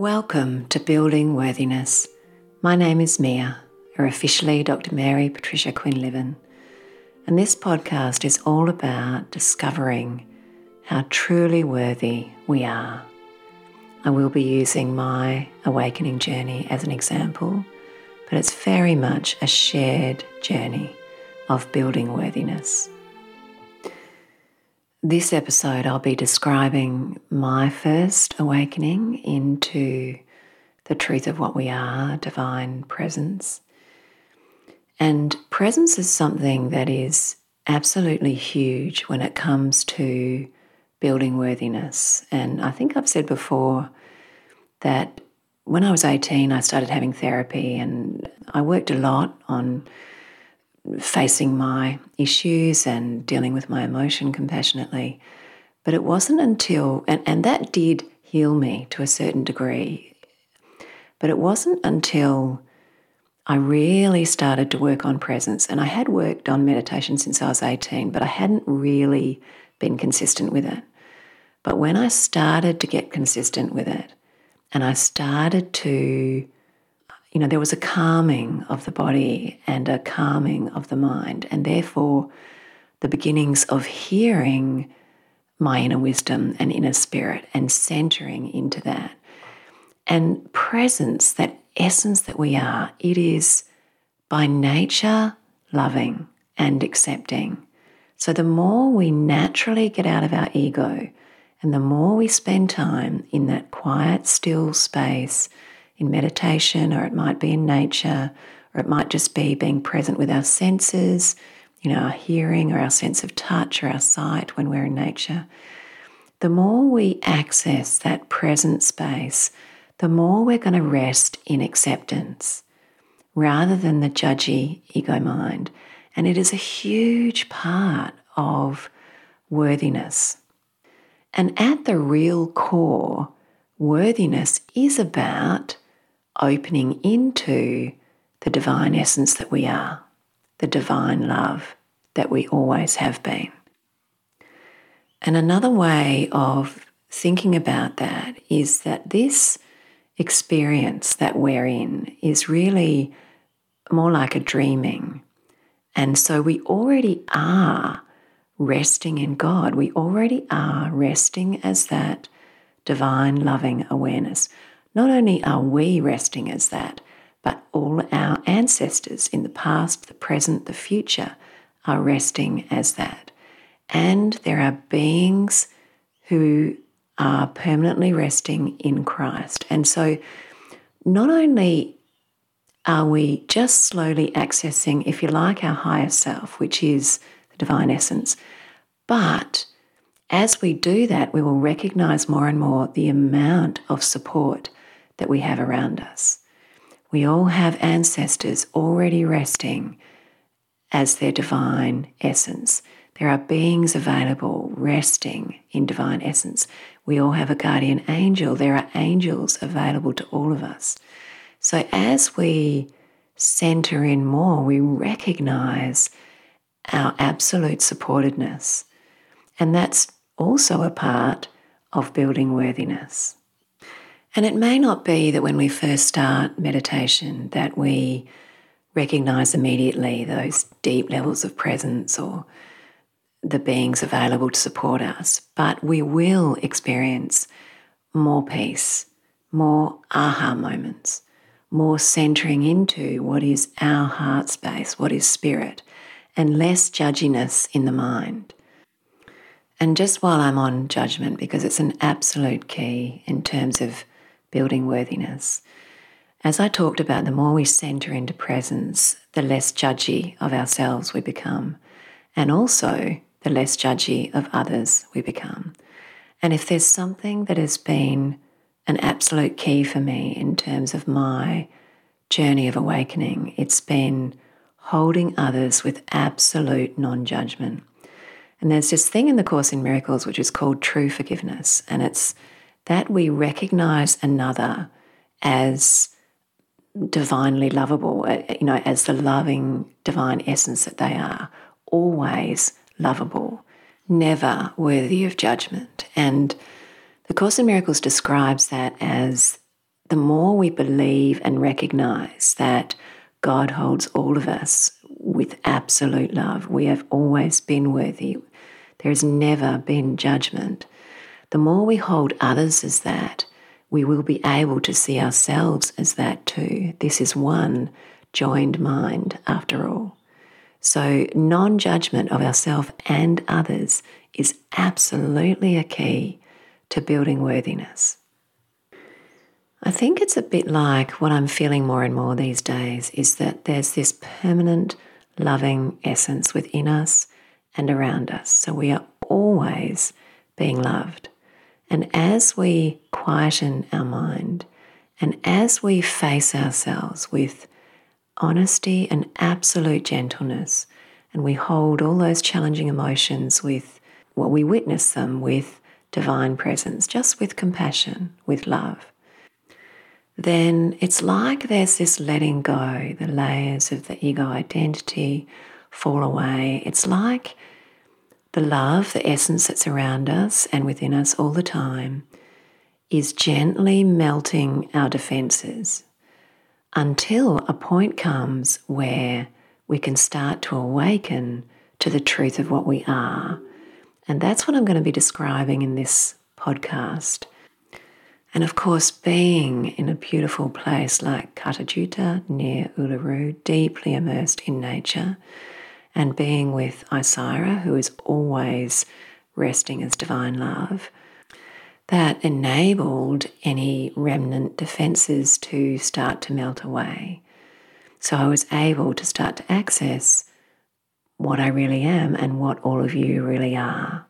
Welcome to Building Worthiness. My name is Mia, or officially Dr. Mary Patricia Quinlivan, and this podcast is all about discovering how truly worthy we are. I will be using my awakening journey as an example, but it's very much a shared journey of building worthiness. This episode, I'll be describing my first awakening into the truth of what we are, divine presence. And presence is something that is absolutely huge when it comes to building worthiness. And I think I've said before that when I was 18, I started having therapy and I worked a lot on facing my issues and dealing with my emotion compassionately. But it wasn't until, and, and that did heal me to a certain degree, but it wasn't until I really started to work on presence. And I had worked on meditation since I was 18, but I hadn't really been consistent with it. But when I started to get consistent with it, and I started to you know, there was a calming of the body and a calming of the mind, and therefore the beginnings of hearing my inner wisdom and inner spirit and centering into that. And presence, that essence that we are, it is by nature loving and accepting. So the more we naturally get out of our ego and the more we spend time in that quiet, still space in meditation, or it might be in nature, or it might just be being present with our senses, you know, our hearing, or our sense of touch, or our sight when we're in nature. The more we access that present space, the more we're going to rest in acceptance rather than the judgy ego mind. And it is a huge part of worthiness. And at the real core, worthiness is about opening into the divine essence that we are, the divine love that we always have been. And another way of thinking about that is that this experience that we're in is really more like a dreaming. And so we already are resting in God. We already are resting as that divine loving awareness. Not only are we resting as that, but all our ancestors in the past, the present, the future are resting as that. And there are beings who are permanently resting in Christ. And so not only are we just slowly accessing, if you like, our higher self, which is the divine essence, but as we do that, we will recognize more and more the amount of support that we have around us. We all have ancestors already resting as their divine essence. There are beings available resting in divine essence. We all have a guardian angel. There are angels available to all of us. So as we center in more, we recognize our absolute supportedness. And that's also a part of building worthiness. And it may not be that when we first start meditation that we recognize immediately those deep levels of presence or the beings available to support us, but we will experience more peace, more aha moments, more centering into what is our heart space, what is spirit, and less judginess in the mind. And just while I'm on judgment, because it's an absolute key in terms of building worthiness. As I talked about, the more we center into presence, the less judgy of ourselves we become, and also the less judgy of others we become. And if there's something that has been an absolute key for me in terms of my journey of awakening, it's been holding others with absolute non judgment. And there's this thing in the Course in Miracles which is called true forgiveness, and it's that we recognize another as divinely lovable, uh, you know, as the loving divine essence that they are, always lovable, never worthy of judgment. And the Course in Miracles describes that as the more we believe and recognize that God holds all of us with absolute love, we have always been worthy. There has never been judgment. The more we hold others as that, we will be able to see ourselves as that too. This is one joined mind after all. So, non judgment of ourselves and others is absolutely a key to building worthiness. I think it's a bit like what I'm feeling more and more these days is that there's this permanent loving essence within us and around us. So we are always being loved. And as we quieten our mind and as we face ourselves with honesty and absolute gentleness, and we hold all those challenging emotions with what well, we witness them with divine presence, just with compassion, with love, then it's like there's this letting go, the layers of the ego identity fall away. It's like the love, the essence that's around us and within us all the time, is gently melting our defenses until a point comes where we can start to awaken to the truth of what we are. And that's what I'm going to be describing in this podcast. And of course, being in a beautiful place like Kata Tjuta near Uluru, deeply immersed in nature, and being with Isira, who is always resting as divine love, that enabled any remnant defenses to start to melt away. So I was able to start to access what I really am and what all of you really are.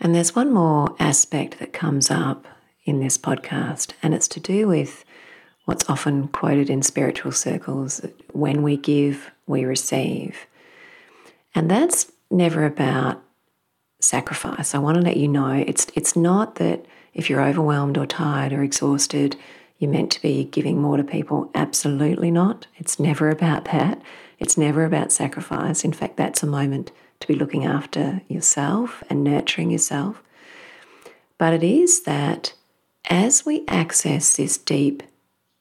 And there's one more aspect that comes up in this podcast, and it's to do with what's often quoted in spiritual circles when we give, we receive. And that's never about sacrifice. I want to let you know it's it's not that if you're overwhelmed or tired or exhausted, you're meant to be giving more to people. Absolutely not. It's never about that. It's never about sacrifice. In fact, that's a moment to be looking after yourself and nurturing yourself. But it is that as we access this deep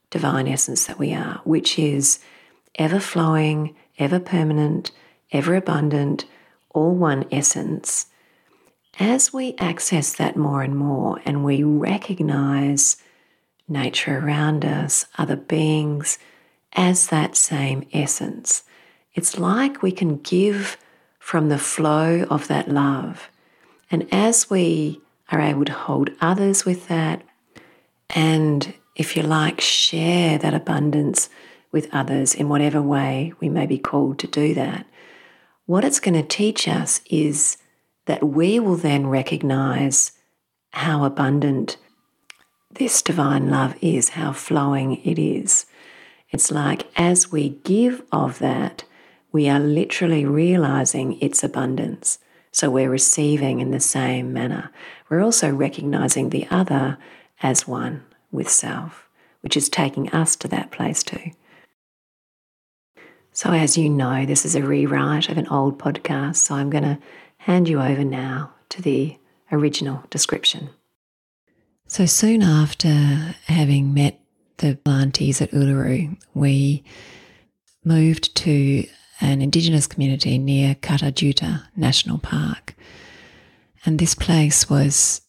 divine essence that we are, which is ever flowing, ever permanent, ever abundant, all one essence, as we access that more and more and we recognize nature around us, other beings, as that same essence, it's like we can give from the flow of that love. And as we are able to hold others with that, and if you like, share that abundance with others in whatever way we may be called to do that, what it's going to teach us is that we will then recognize how abundant this divine love is, how flowing it is. It's like as we give of that, we are literally realizing its abundance. So we're receiving in the same manner. We're also recognizing the other as one with self, which is taking us to that place too. So, as you know, this is a rewrite of an old podcast, so I'm going to hand you over now to the original description. So, soon after having met the aunties at Uluru, we moved to an Indigenous community near Kata Tjuta National Park. And this place was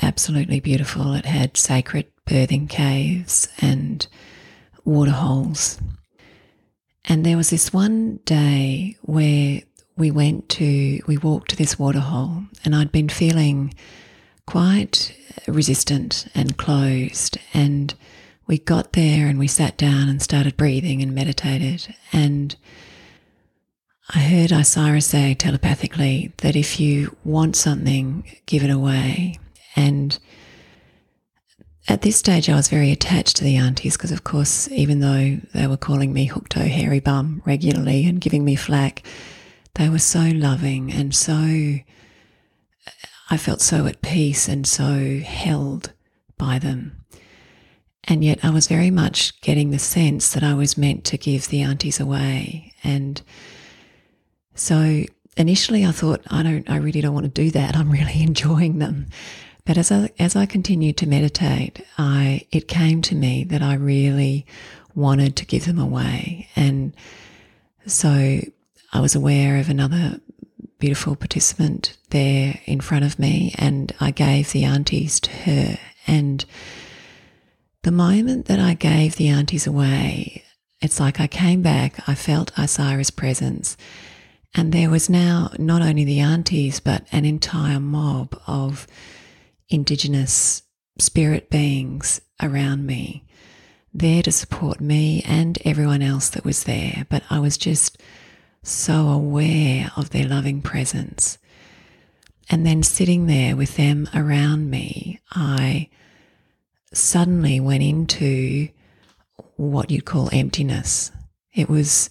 absolutely beautiful. It had sacred birthing caves and waterholes and there was this one day where we went to, we walked to this waterhole, and I'd been feeling quite resistant and closed. And we got there and we sat down and started breathing and meditated. And I heard Isira say telepathically that if you want something, give it away. And at this stage, I was very attached to the aunties because, of course, even though they were calling me hookto hairy bum regularly and giving me flack, they were so loving and so. I felt so at peace and so held by them. And yet, I was very much getting the sense that I was meant to give the aunties away. And so, initially, I thought, I don't, I really don't want to do that. I'm really enjoying them. But as I, as I continued to meditate, I, it came to me that I really wanted to give them away. And so I was aware of another beautiful participant there in front of me, and I gave the aunties to her. And the moment that I gave the aunties away, it's like I came back, I felt Isira's presence, and there was now not only the aunties, but an entire mob of Indigenous spirit beings around me, there to support me and everyone else that was there. But I was just so aware of their loving presence. And then sitting there with them around me, I suddenly went into what you'd call emptiness. It was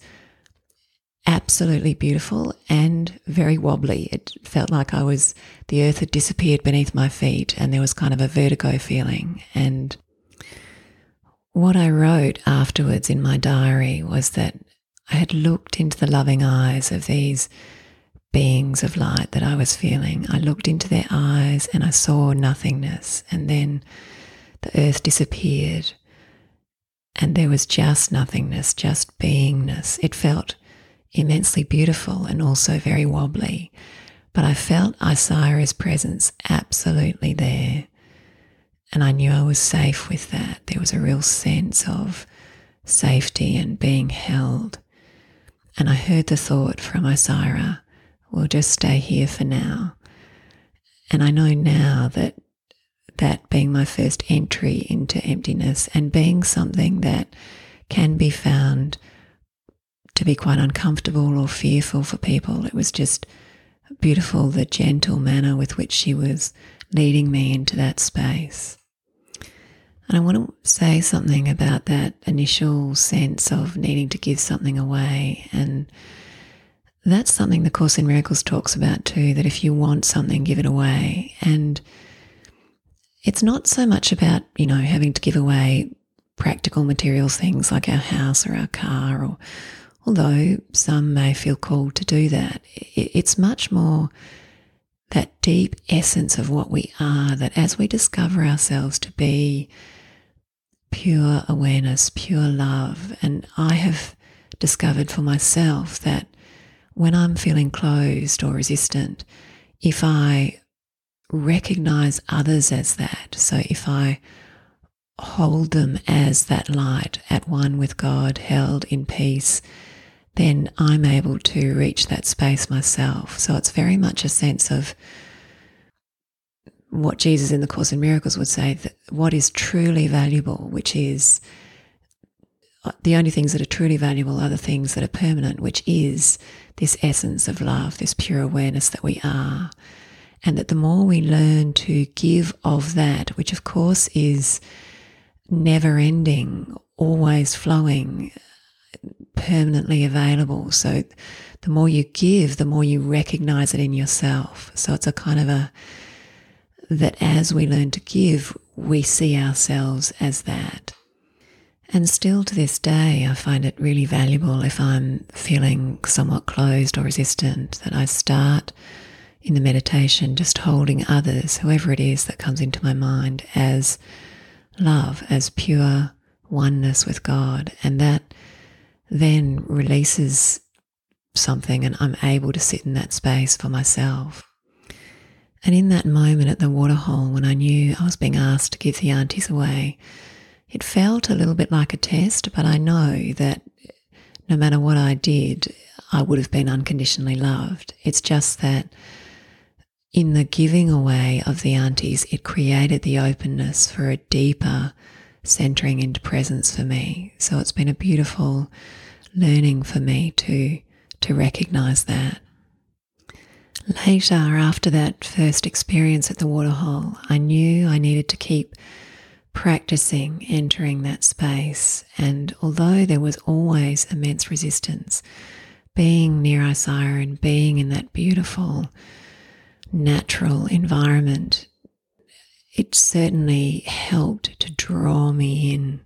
absolutely beautiful and very wobbly. It felt like I was, the earth had disappeared beneath my feet and there was kind of a vertigo feeling. And what I wrote afterwards in my diary was that I had looked into the loving eyes of these beings of light that I was feeling. I looked into their eyes and I saw nothingness, and then the earth disappeared, and there was just nothingness, just beingness. It felt immensely beautiful and also very wobbly, but I felt Isira's presence absolutely there. And I knew I was safe with that. There was a real sense of safety and being held. And I heard the thought from Isira, we'll just stay here for now. And I know now that that being my first entry into emptiness and being something that can be found to be quite uncomfortable or fearful for people, it was just beautiful the gentle manner with which she was leading me into that space. And I want to say something about that initial sense of needing to give something away. And that's something the Course in Miracles talks about too that if you want something, give it away. And it's not so much about, you know, having to give away practical material things like our house or our car, or although some may feel called to do that, it's much more that deep essence of what we are that as we discover ourselves to be pure awareness, pure love. And I have discovered for myself that when I'm feeling closed or resistant, if I recognize others as that, so if I hold them as that light at one with God, held in peace, then I'm able to reach that space myself. So it's very much a sense of what Jesus in the Course in Miracles would say that what is truly valuable, which is uh, the only things that are truly valuable are the things that are permanent, which is this essence of love, this pure awareness that we are. And that the more we learn to give of that, which of course is never ending, always flowing, permanently available. So the more you give, the more you recognize it in yourself. So it's a kind of a that as we learn to give, we see ourselves as that. And still to this day, I find it really valuable if I'm feeling somewhat closed or resistant that I start in the meditation just holding others, whoever it is that comes into my mind, as love, as pure oneness with God. And that then releases something, and I'm able to sit in that space for myself. And in that moment at the waterhole, when I knew I was being asked to give the aunties away, it felt a little bit like a test, but I know that no matter what I did, I would have been unconditionally loved. It's just that in the giving away of the aunties, it created the openness for a deeper centering into presence for me. So it's been a beautiful learning for me to to recognize that. Later, after that first experience at the waterhole, I knew I needed to keep practicing entering that space. And although there was always immense resistance, being near Isira and being in that beautiful natural environment, it certainly helped to draw me in.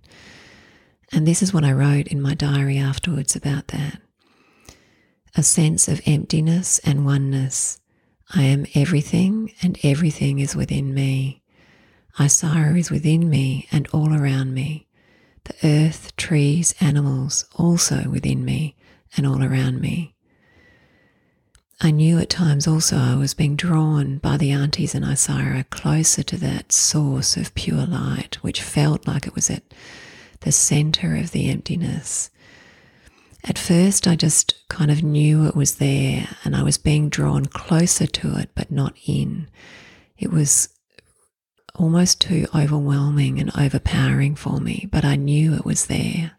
And this is what I wrote in my diary afterwards about that a sense of emptiness and oneness. I am everything, and everything is within me. Isira is within me and all around me. The earth, trees, animals also within me and all around me. I knew at times also I was being drawn by the aunties and Isira closer to that source of pure light, which felt like it was at the center of the emptiness. At first, I just kind of knew it was there and I was being drawn closer to it, but not in. It was almost too overwhelming and overpowering for me, but I knew it was there.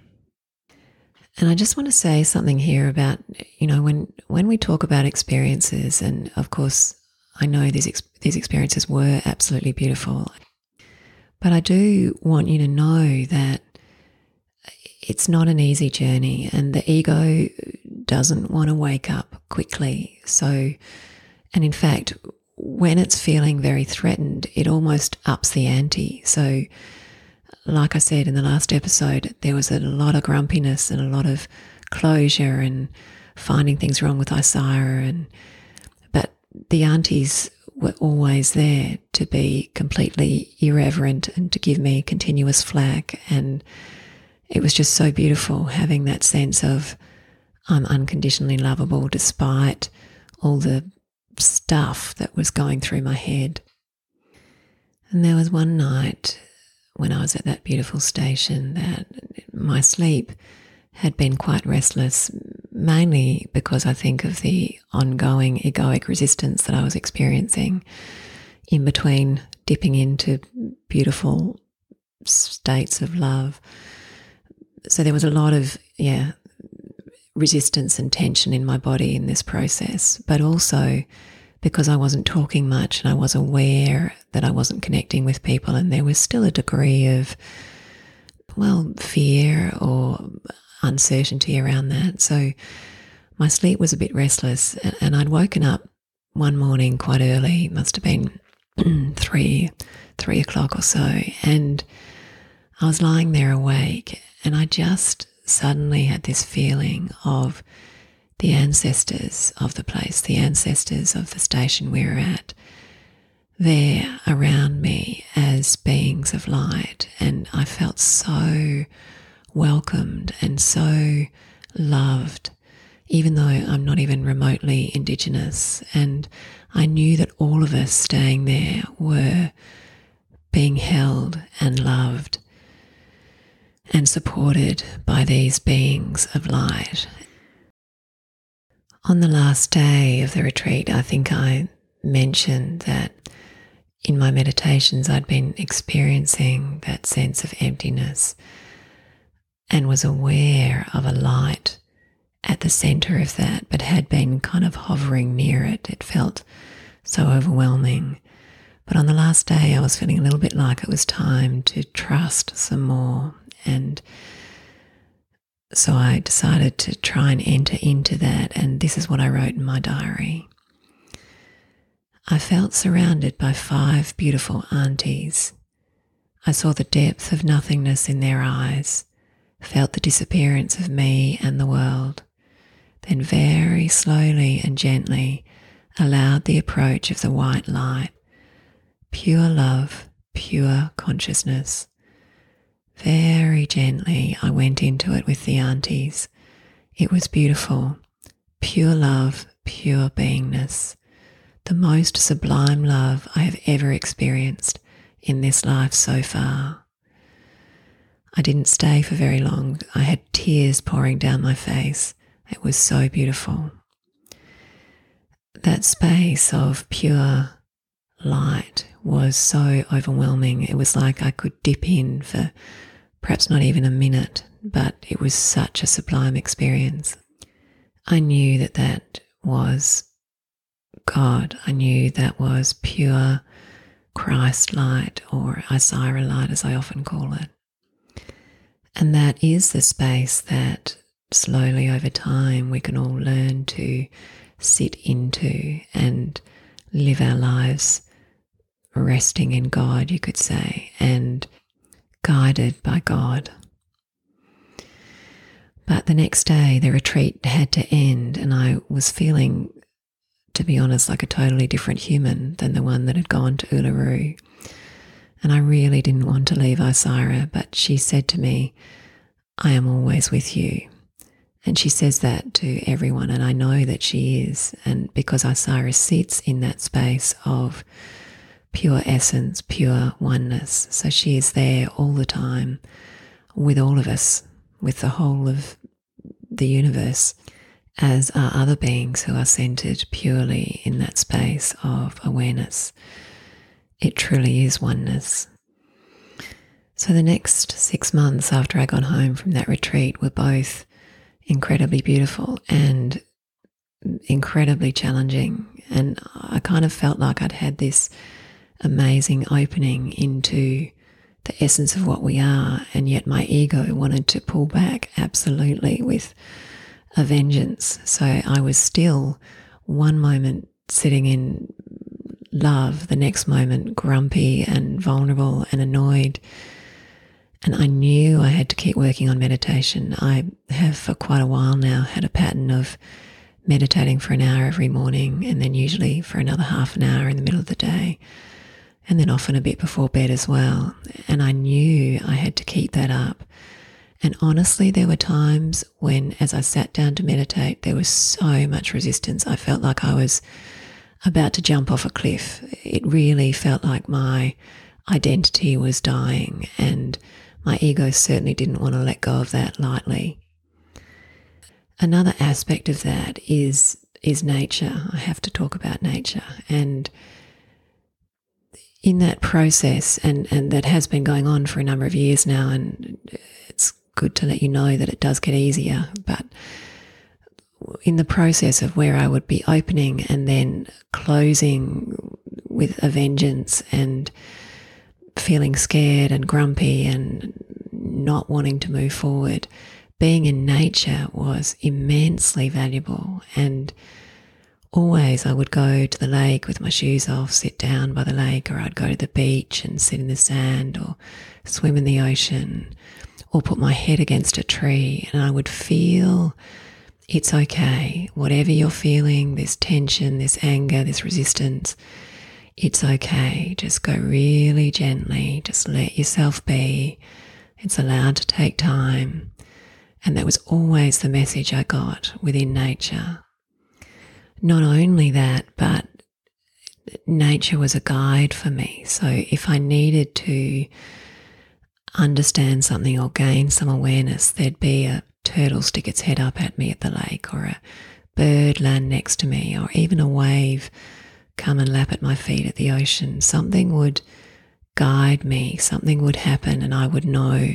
And I just want to say something here about, you know, when when we talk about experiences, and of course, I know these ex- these experiences were absolutely beautiful, but I do want you to know that it's not an easy journey, and the ego doesn't want to wake up quickly. So, and in fact, when it's feeling very threatened, it almost ups the ante. So, like I said in the last episode, there was a lot of grumpiness and a lot of closure and finding things wrong with Isira and but the aunties were always there to be completely irreverent and to give me continuous flack and it was just so beautiful having that sense of I'm unconditionally lovable despite all the stuff that was going through my head. And there was one night when I was at that beautiful station that my sleep had been quite restless, mainly because I think of the ongoing egoic resistance that I was experiencing in between dipping into beautiful states of love. So there was a lot of, yeah, resistance and tension in my body in this process, but also because I wasn't talking much and I was aware that I wasn't connecting with people, and there was still a degree of, well, fear or uncertainty around that. So my sleep was a bit restless, and I'd woken up one morning quite early, must have been three, three o'clock or so, and I was lying there awake, and I just suddenly had this feeling of the ancestors of the place, the ancestors of the station we were at, there around me as beings of light. And I felt so welcomed and so loved, even though I'm not even remotely Indigenous. And I knew that all of us staying there were being held and loved and supported by these beings of light. On the last day of the retreat, I think I mentioned that in my meditations I'd been experiencing that sense of emptiness and was aware of a light at the center of that, but had been kind of hovering near it. It felt so overwhelming. But on the last day, I was feeling a little bit like it was time to trust some more and so I decided to try and enter into that, and this is what I wrote in my diary. I felt surrounded by five beautiful aunties. I saw the depth of nothingness in their eyes, felt the disappearance of me and the world, then very slowly and gently allowed the approach of the white light, pure love, pure consciousness. Very gently, I went into it with the aunties. It was beautiful, pure love, pure beingness, the most sublime love I have ever experienced in this life so far. I didn't stay for very long. I had tears pouring down my face. It was so beautiful. That space of pure light was so overwhelming. It was like I could dip in for perhaps not even a minute, but it was such a sublime experience. I knew that that was God. I knew that was pure Christ light or Isira light, as I often call it. And that is the space that slowly over time we can all learn to sit into and live our lives resting in God, you could say, and guided by God. But the next day, the retreat had to end, and I was feeling to be honest, like a totally different human than the one that had gone to Uluru. And I really didn't want to leave Isira, but she said to me, I am always with you. And she says that to everyone, and I know that she is. And because Isira sits in that space of pure essence, pure oneness. So she is there all the time with all of us, with the whole of the universe, as are other beings who are centered purely in that space of awareness. It truly is oneness. So the next six months after I got home from that retreat were both incredibly beautiful and incredibly challenging. And I kind of felt like I'd had this amazing opening into the essence of what we are, and yet my ego wanted to pull back absolutely with a vengeance. So I was still one moment sitting in love, the next moment grumpy and vulnerable and annoyed. And I knew I had to keep working on meditation. I have for quite a while now had a pattern of meditating for an hour every morning and then usually for another half an hour in the middle of the day and then often a bit before bed as well. And I knew I had to keep that up. And honestly, there were times when, as I sat down to meditate, there was so much resistance. I felt like I was about to jump off a cliff. It really felt like my identity was dying, and my ego certainly didn't want to let go of that lightly. Another aspect of that is is nature. I have to talk about nature and in that process, and, and that has been going on for a number of years now, and it's good to let you know that it does get easier. But in the process of where I would be opening and then closing with a vengeance and feeling scared and grumpy and not wanting to move forward, being in nature was immensely valuable and always I would go to the lake with my shoes off, sit down by the lake, or I'd go to the beach and sit in the sand or swim in the ocean or put my head against a tree and I would feel it's okay. Whatever you're feeling, this tension, this anger, this resistance, it's okay. Just go really gently. Just let yourself be. It's allowed to take time. And that was always the message I got within nature not only that, but nature was a guide for me. So if I needed to understand something or gain some awareness, there'd be a turtle stick its head up at me at the lake, or a bird land next to me, or even a wave come and lap at my feet at the ocean. Something would guide me, something would happen, and I would know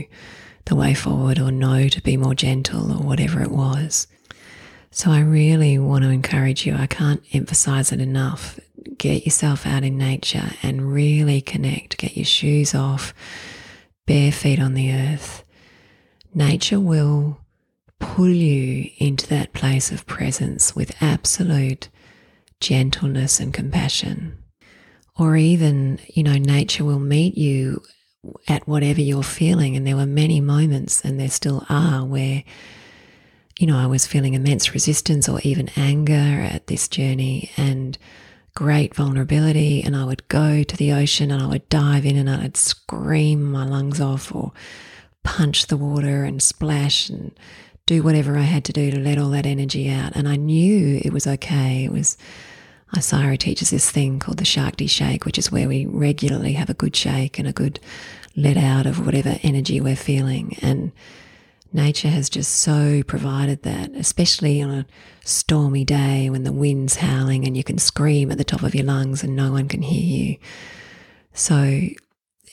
the way forward or know to be more gentle or whatever it was. So I really want to encourage you. I can't emphasize it enough. Get yourself out in nature and really connect. Get your shoes off, bare feet on the earth. Nature will pull you into that place of presence with absolute gentleness and compassion. Or even, you know, nature will meet you at whatever you're feeling. And there were many moments, and there still are, where you know, I was feeling immense resistance or even anger at this journey and great vulnerability. And I would go to the ocean and I would dive in and I'd scream my lungs off or punch the water and splash and do whatever I had to do to let all that energy out. And I knew it was okay. It was, Isira teaches this thing called the Shakti shake, which is where we regularly have a good shake and a good let out of whatever energy we're feeling. And Nature has just so provided that, especially on a stormy day when the wind's howling and you can scream at the top of your lungs and no one can hear you. So,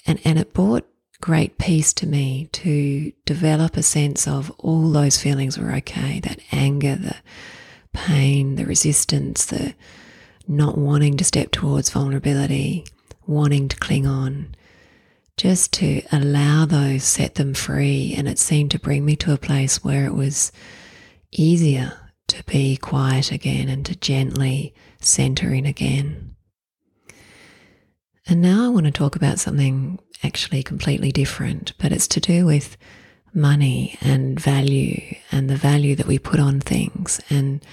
and, and it brought great peace to me to develop a sense of all those feelings were okay that anger, the pain, the resistance, the not wanting to step towards vulnerability, wanting to cling on just to allow those, set them free. And it seemed to bring me to a place where it was easier to be quiet again and to gently center in again. And now I want to talk about something actually completely different, but it's to do with money and value and the value that we put on things. And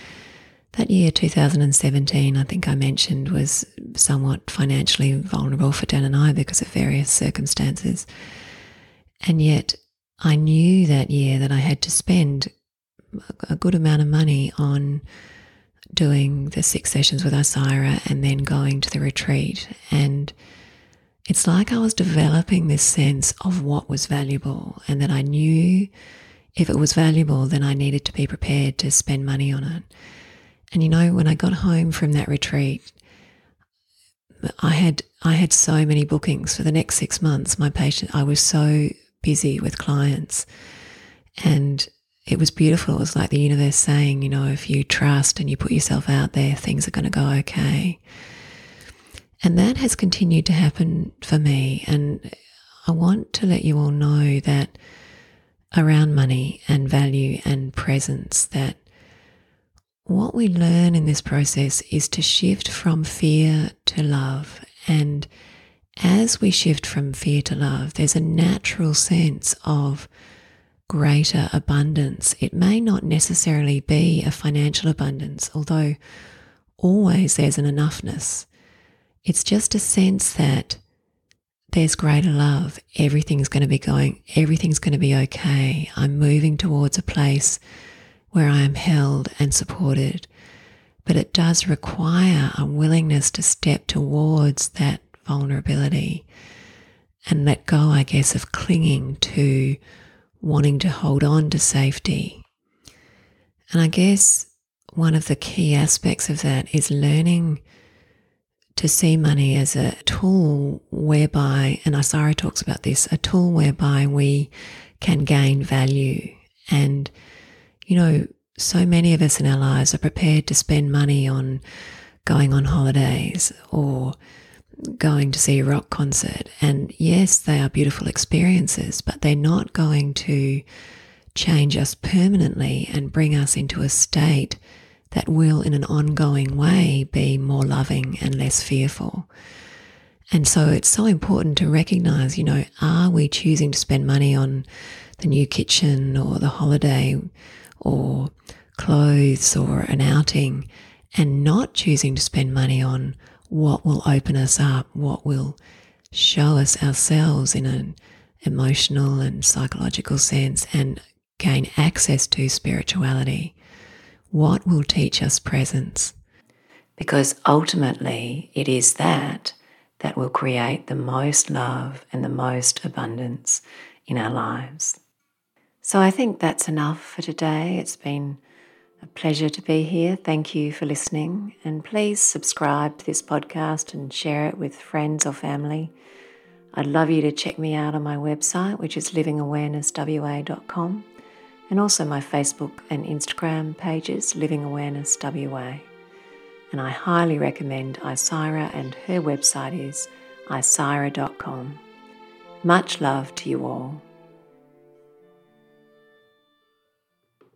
that year, 2017, I think I mentioned, was somewhat financially vulnerable for Dan and I because of various circumstances. And yet, I knew that year that I had to spend a good amount of money on doing the six sessions with Isira and then going to the retreat. And it's like I was developing this sense of what was valuable and that I knew if it was valuable, then I needed to be prepared to spend money on it. And you know, when I got home from that retreat, I had I had so many bookings for the next six months. My patient, I was so busy with clients, and it was beautiful. It was like the universe saying, you know, if you trust and you put yourself out there, things are going to go okay. And that has continued to happen for me. And I want to let you all know that around money and value and presence, that what we learn in this process is to shift from fear to love. And as we shift from fear to love, there's a natural sense of greater abundance. It may not necessarily be a financial abundance, although always there's an enoughness. It's just a sense that there's greater love. Everything's going to be going, everything's going to be okay. I'm moving towards a place where I am held and supported. But it does require a willingness to step towards that vulnerability and let go, I guess, of clinging to wanting to hold on to safety. And I guess one of the key aspects of that is learning to see money as a tool whereby, and Isira talks about this, a tool whereby we can gain value. And, you know, so many of us in our lives are prepared to spend money on going on holidays or going to see a rock concert. And yes, they are beautiful experiences, but they're not going to change us permanently and bring us into a state that will, in an ongoing way, be more loving and less fearful. And so it's so important to recognize, you know, are we choosing to spend money on the new kitchen or the holiday or clothes or an outing and not choosing to spend money on what will open us up, what will show us ourselves in an emotional and psychological sense and gain access to spirituality. What will teach us presence? Because ultimately, it is that that will create the most love and the most abundance in our lives. So I think that's enough for today. It's been a pleasure to be here. Thank you for listening. And please subscribe to this podcast and share it with friends or family. I'd love you to check me out on my website, which is livingawarenesswa.com, and also my Facebook and Instagram pages, Living Awareness WA. And I highly recommend Isira, and her website is isira.com. Much love to you all.